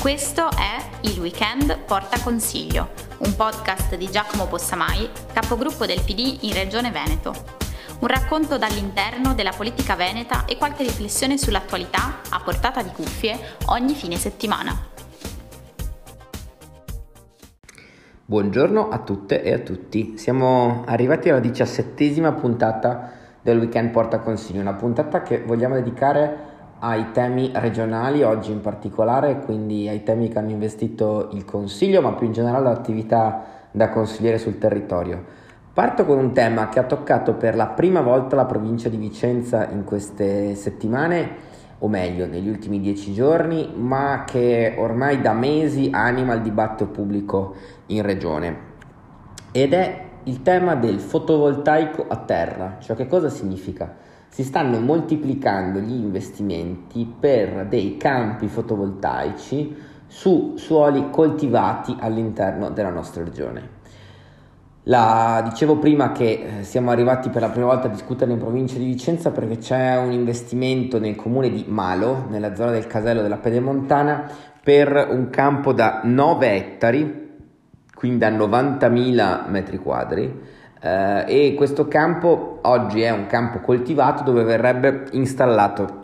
Questo è Il Weekend Porta Consiglio, un podcast di Giacomo Possamai, capogruppo del PD in Regione Veneto. Un racconto dall'interno della politica veneta e qualche riflessione sull'attualità a portata di cuffie ogni fine settimana. Buongiorno a tutte e a tutti. Siamo arrivati alla diciassettesima puntata del Weekend Porta Consiglio, una puntata che vogliamo dedicare ai temi regionali oggi in particolare, quindi ai temi che hanno investito il Consiglio, ma più in generale l'attività da consigliere sul territorio. Parto con un tema che ha toccato per la prima volta la provincia di Vicenza in queste settimane, o meglio negli ultimi dieci giorni, ma che ormai da mesi anima il dibattito pubblico in regione. Ed è il tema del fotovoltaico a terra, cioè che cosa significa? Si stanno moltiplicando gli investimenti per dei campi fotovoltaici su suoli coltivati all'interno della nostra regione. La, dicevo prima che eh, siamo arrivati per la prima volta a discutere in provincia di Vicenza perché c'è un investimento nel comune di Malo, nella zona del casello della Pedemontana, per un campo da 9 ettari, quindi da 90.000 metri quadri, eh, e questo campo oggi è un campo coltivato dove verrebbe installato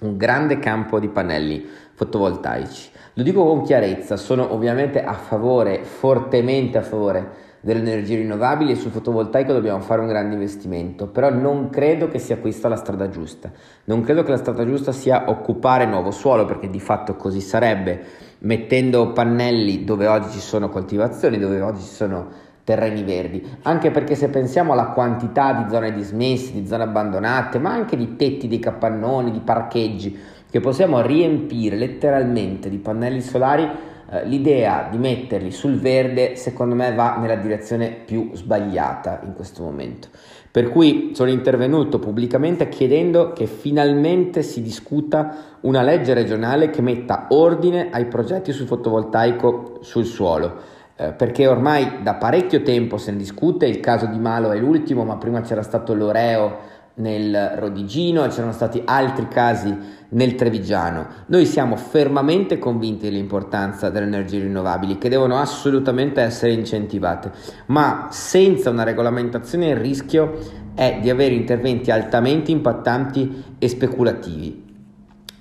un grande campo di pannelli fotovoltaici. Lo dico con chiarezza, sono ovviamente a favore, fortemente a favore delle energie rinnovabili e sul fotovoltaico dobbiamo fare un grande investimento, però non credo che sia questa la strada giusta. Non credo che la strada giusta sia occupare nuovo suolo, perché di fatto così sarebbe, mettendo pannelli dove oggi ci sono coltivazioni, dove oggi ci sono terreni verdi, anche perché se pensiamo alla quantità di zone dismesse, di zone abbandonate, ma anche di tetti, di capannoni, di parcheggi che possiamo riempire letteralmente di pannelli solari, eh, l'idea di metterli sul verde secondo me va nella direzione più sbagliata in questo momento. Per cui sono intervenuto pubblicamente chiedendo che finalmente si discuta una legge regionale che metta ordine ai progetti sul fotovoltaico sul suolo eh, perché ormai da parecchio tempo se ne discute, il caso di Malo è l'ultimo, ma prima c'era stato l'Oreo nel Rodigino e c'erano stati altri casi nel Trevigiano. Noi siamo fermamente convinti dell'importanza delle energie rinnovabili che devono assolutamente essere incentivate, ma senza una regolamentazione il rischio è di avere interventi altamente impattanti e speculativi.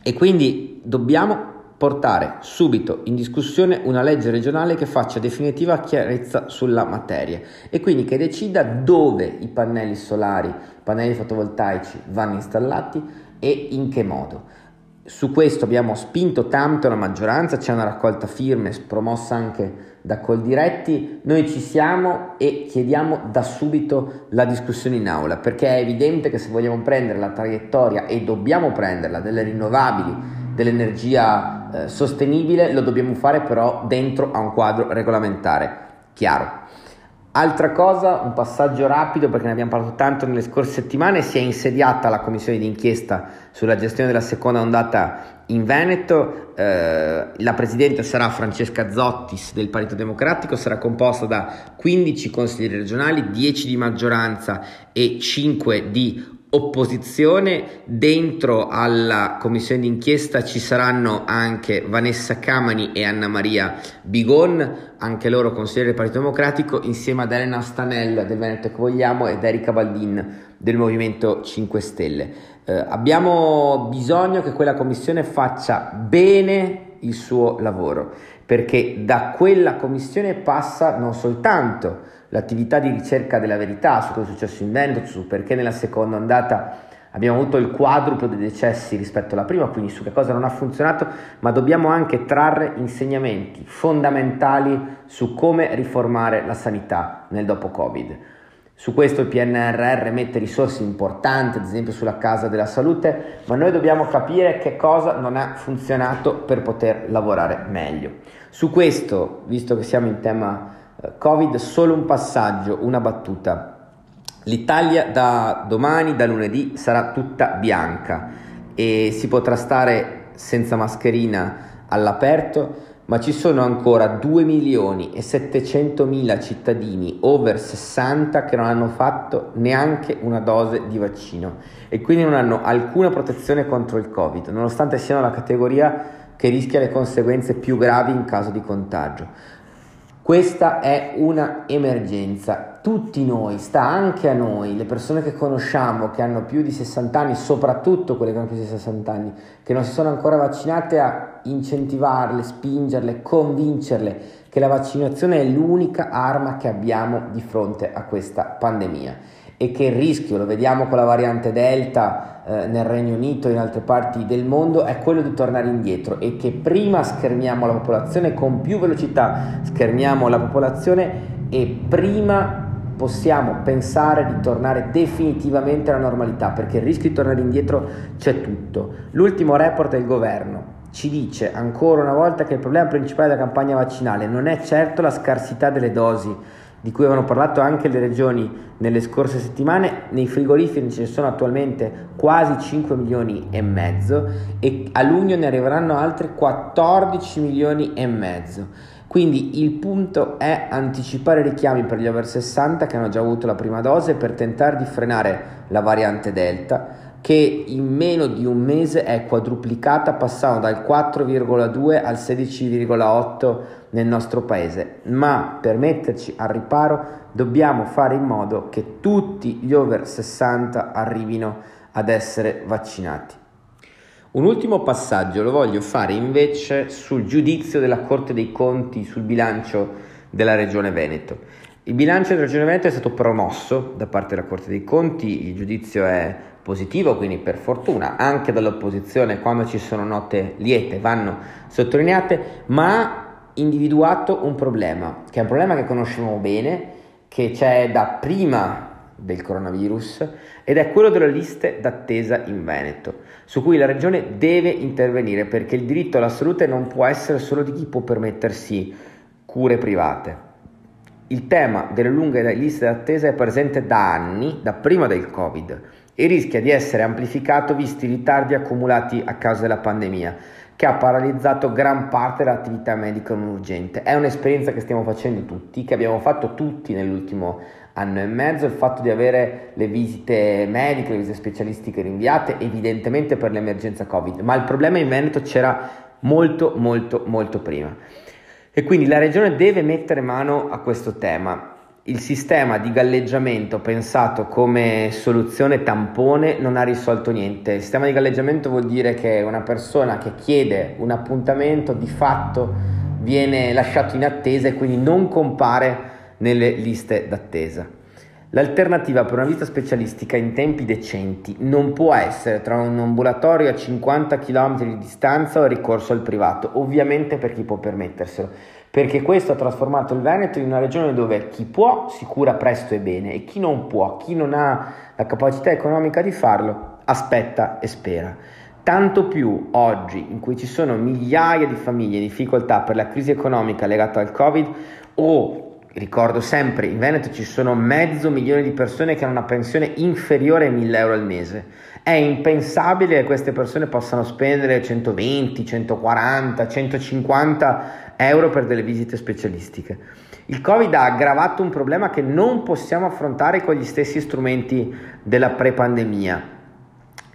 E quindi dobbiamo portare subito in discussione una legge regionale che faccia definitiva chiarezza sulla materia e quindi che decida dove i pannelli solari, pannelli fotovoltaici vanno installati e in che modo. Su questo abbiamo spinto tanto la maggioranza, c'è una raccolta firme promossa anche da Coldiretti, noi ci siamo e chiediamo da subito la discussione in aula perché è evidente che se vogliamo prendere la traiettoria e dobbiamo prenderla delle rinnovabili, dell'energia eh, sostenibile, lo dobbiamo fare però dentro a un quadro regolamentare chiaro. Altra cosa, un passaggio rapido perché ne abbiamo parlato tanto nelle scorse settimane, si è insediata la commissione d'inchiesta sulla gestione della seconda ondata in Veneto, eh, la presidente sarà Francesca Zottis del Partito Democratico, sarà composta da 15 consiglieri regionali, 10 di maggioranza e 5 di opposizione. Dentro alla commissione d'inchiesta ci saranno anche Vanessa Camani e Anna Maria Bigon, anche loro consiglieri del Partito Democratico, insieme ad Elena Stanella del Veneto che vogliamo ed Erika Baldin del Movimento 5 Stelle. Eh, abbiamo bisogno che quella commissione faccia bene il suo lavoro, perché da quella commissione passa non soltanto l'attività di ricerca della verità su cosa è successo in Veneto, su perché nella seconda ondata abbiamo avuto il quadruplo dei decessi rispetto alla prima, quindi su che cosa non ha funzionato, ma dobbiamo anche trarre insegnamenti fondamentali su come riformare la sanità nel dopo Covid. Su questo il PNRR mette risorse importanti, ad esempio sulla casa della salute, ma noi dobbiamo capire che cosa non ha funzionato per poter lavorare meglio. Su questo, visto che siamo in tema Covid, solo un passaggio, una battuta. L'Italia da domani, da lunedì, sarà tutta bianca e si potrà stare senza mascherina all'aperto, ma ci sono ancora 2 milioni e 700 mila cittadini over 60 che non hanno fatto neanche una dose di vaccino e quindi non hanno alcuna protezione contro il Covid, nonostante siano la categoria che rischia le conseguenze più gravi in caso di contagio. Questa è una emergenza. Tutti noi, sta anche a noi, le persone che conosciamo che hanno più di 60 anni, soprattutto quelle che hanno più di 60 anni, che non si sono ancora vaccinate, a incentivarle, spingerle, convincerle che la vaccinazione è l'unica arma che abbiamo di fronte a questa pandemia e che il rischio, lo vediamo con la variante Delta eh, nel Regno Unito e in altre parti del mondo, è quello di tornare indietro e che prima schermiamo la popolazione, con più velocità schermiamo la popolazione e prima possiamo pensare di tornare definitivamente alla normalità, perché il rischio di tornare indietro c'è tutto. L'ultimo report del governo ci dice ancora una volta che il problema principale della campagna vaccinale non è certo la scarsità delle dosi, di cui avevano parlato anche le regioni nelle scorse settimane, nei frigoriferi ce ne sono attualmente quasi 5 milioni e mezzo e a luglio ne arriveranno altri 14 milioni e mezzo. Quindi il punto è anticipare i richiami per gli over 60 che hanno già avuto la prima dose per tentare di frenare la variante Delta che in meno di un mese è quadruplicata passando dal 4,2 al 16,8 nel nostro paese. Ma per metterci al riparo dobbiamo fare in modo che tutti gli over 60 arrivino ad essere vaccinati. Un ultimo passaggio lo voglio fare invece sul giudizio della Corte dei Conti sul bilancio della Regione Veneto. Il bilancio della Regione Veneto è stato promosso da parte della Corte dei Conti, il giudizio è positivo, quindi per fortuna anche dall'opposizione quando ci sono note liete vanno sottolineate, ma ha individuato un problema, che è un problema che conosciamo bene, che c'è da prima del coronavirus ed è quello delle liste d'attesa in Veneto, su cui la regione deve intervenire perché il diritto alla salute non può essere solo di chi può permettersi cure private. Il tema delle lunghe liste d'attesa è presente da anni, da prima del Covid, e rischia di essere amplificato visti i ritardi accumulati a causa della pandemia, che ha paralizzato gran parte dell'attività medica non urgente. È un'esperienza che stiamo facendo tutti, che abbiamo fatto tutti nell'ultimo anno e mezzo, il fatto di avere le visite mediche, le visite specialistiche rinviate, evidentemente per l'emergenza Covid, ma il problema in Veneto c'era molto molto molto prima. E quindi la regione deve mettere mano a questo tema il sistema di galleggiamento pensato come soluzione tampone non ha risolto niente. Il sistema di galleggiamento vuol dire che una persona che chiede un appuntamento di fatto viene lasciato in attesa e quindi non compare nelle liste d'attesa. L'alternativa per una visita specialistica in tempi decenti non può essere tra un ambulatorio a 50 km di distanza o il ricorso al privato, ovviamente per chi può permetterselo perché questo ha trasformato il Veneto in una regione dove chi può si cura presto e bene e chi non può, chi non ha la capacità economica di farlo, aspetta e spera. Tanto più oggi in cui ci sono migliaia di famiglie in difficoltà per la crisi economica legata al Covid o ricordo sempre, in Veneto ci sono mezzo milione di persone che hanno una pensione inferiore ai 1000 euro al mese. È impensabile che queste persone possano spendere 120, 140, 150 euro per delle visite specialistiche. Il Covid ha aggravato un problema che non possiamo affrontare con gli stessi strumenti della pre-pandemia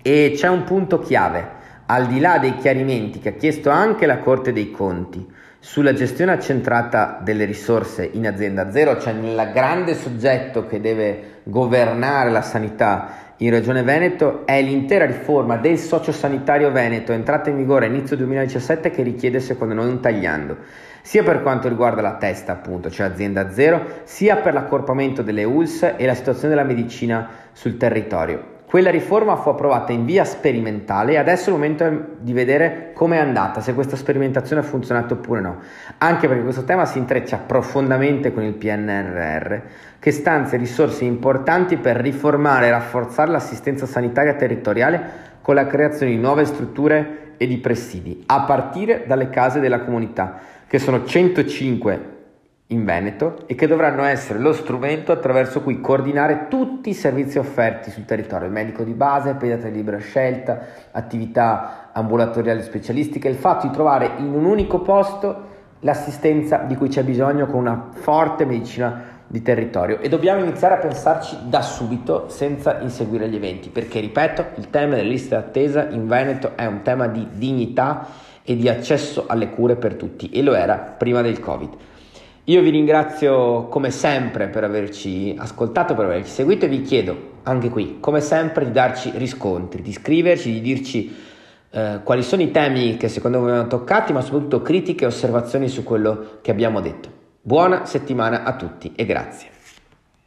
e c'è un punto chiave, al di là dei chiarimenti che ha chiesto anche la Corte dei Conti sulla gestione accentrata delle risorse in azienda zero, cioè nel grande soggetto che deve governare la sanità in Regione Veneto è l'intera riforma del sociosanitario veneto entrata in vigore a inizio 2017 che richiede secondo noi un tagliando, sia per quanto riguarda la testa appunto, cioè azienda zero, sia per l'accorpamento delle ULS e la situazione della medicina sul territorio. Quella riforma fu approvata in via sperimentale e adesso è il momento di vedere come è andata, se questa sperimentazione ha funzionato oppure no, anche perché questo tema si intreccia profondamente con il PNRR, che stanzia risorse importanti per riformare e rafforzare l'assistenza sanitaria territoriale con la creazione di nuove strutture e di presidi, a partire dalle case della comunità, che sono 105 in Veneto e che dovranno essere lo strumento attraverso cui coordinare tutti i servizi offerti sul territorio, il medico di base, pediatria di libera scelta, attività ambulatoriali specialistiche, il fatto di trovare in un unico posto l'assistenza di cui c'è bisogno con una forte medicina di territorio e dobbiamo iniziare a pensarci da subito senza inseguire gli eventi perché ripeto il tema delle liste d'attesa in Veneto è un tema di dignità e di accesso alle cure per tutti e lo era prima del Covid. Io vi ringrazio come sempre per averci ascoltato, per averci seguito e vi chiedo anche qui, come sempre, di darci riscontri, di scriverci, di dirci eh, quali sono i temi che secondo voi vanno toccati, ma soprattutto critiche e osservazioni su quello che abbiamo detto. Buona settimana a tutti e grazie.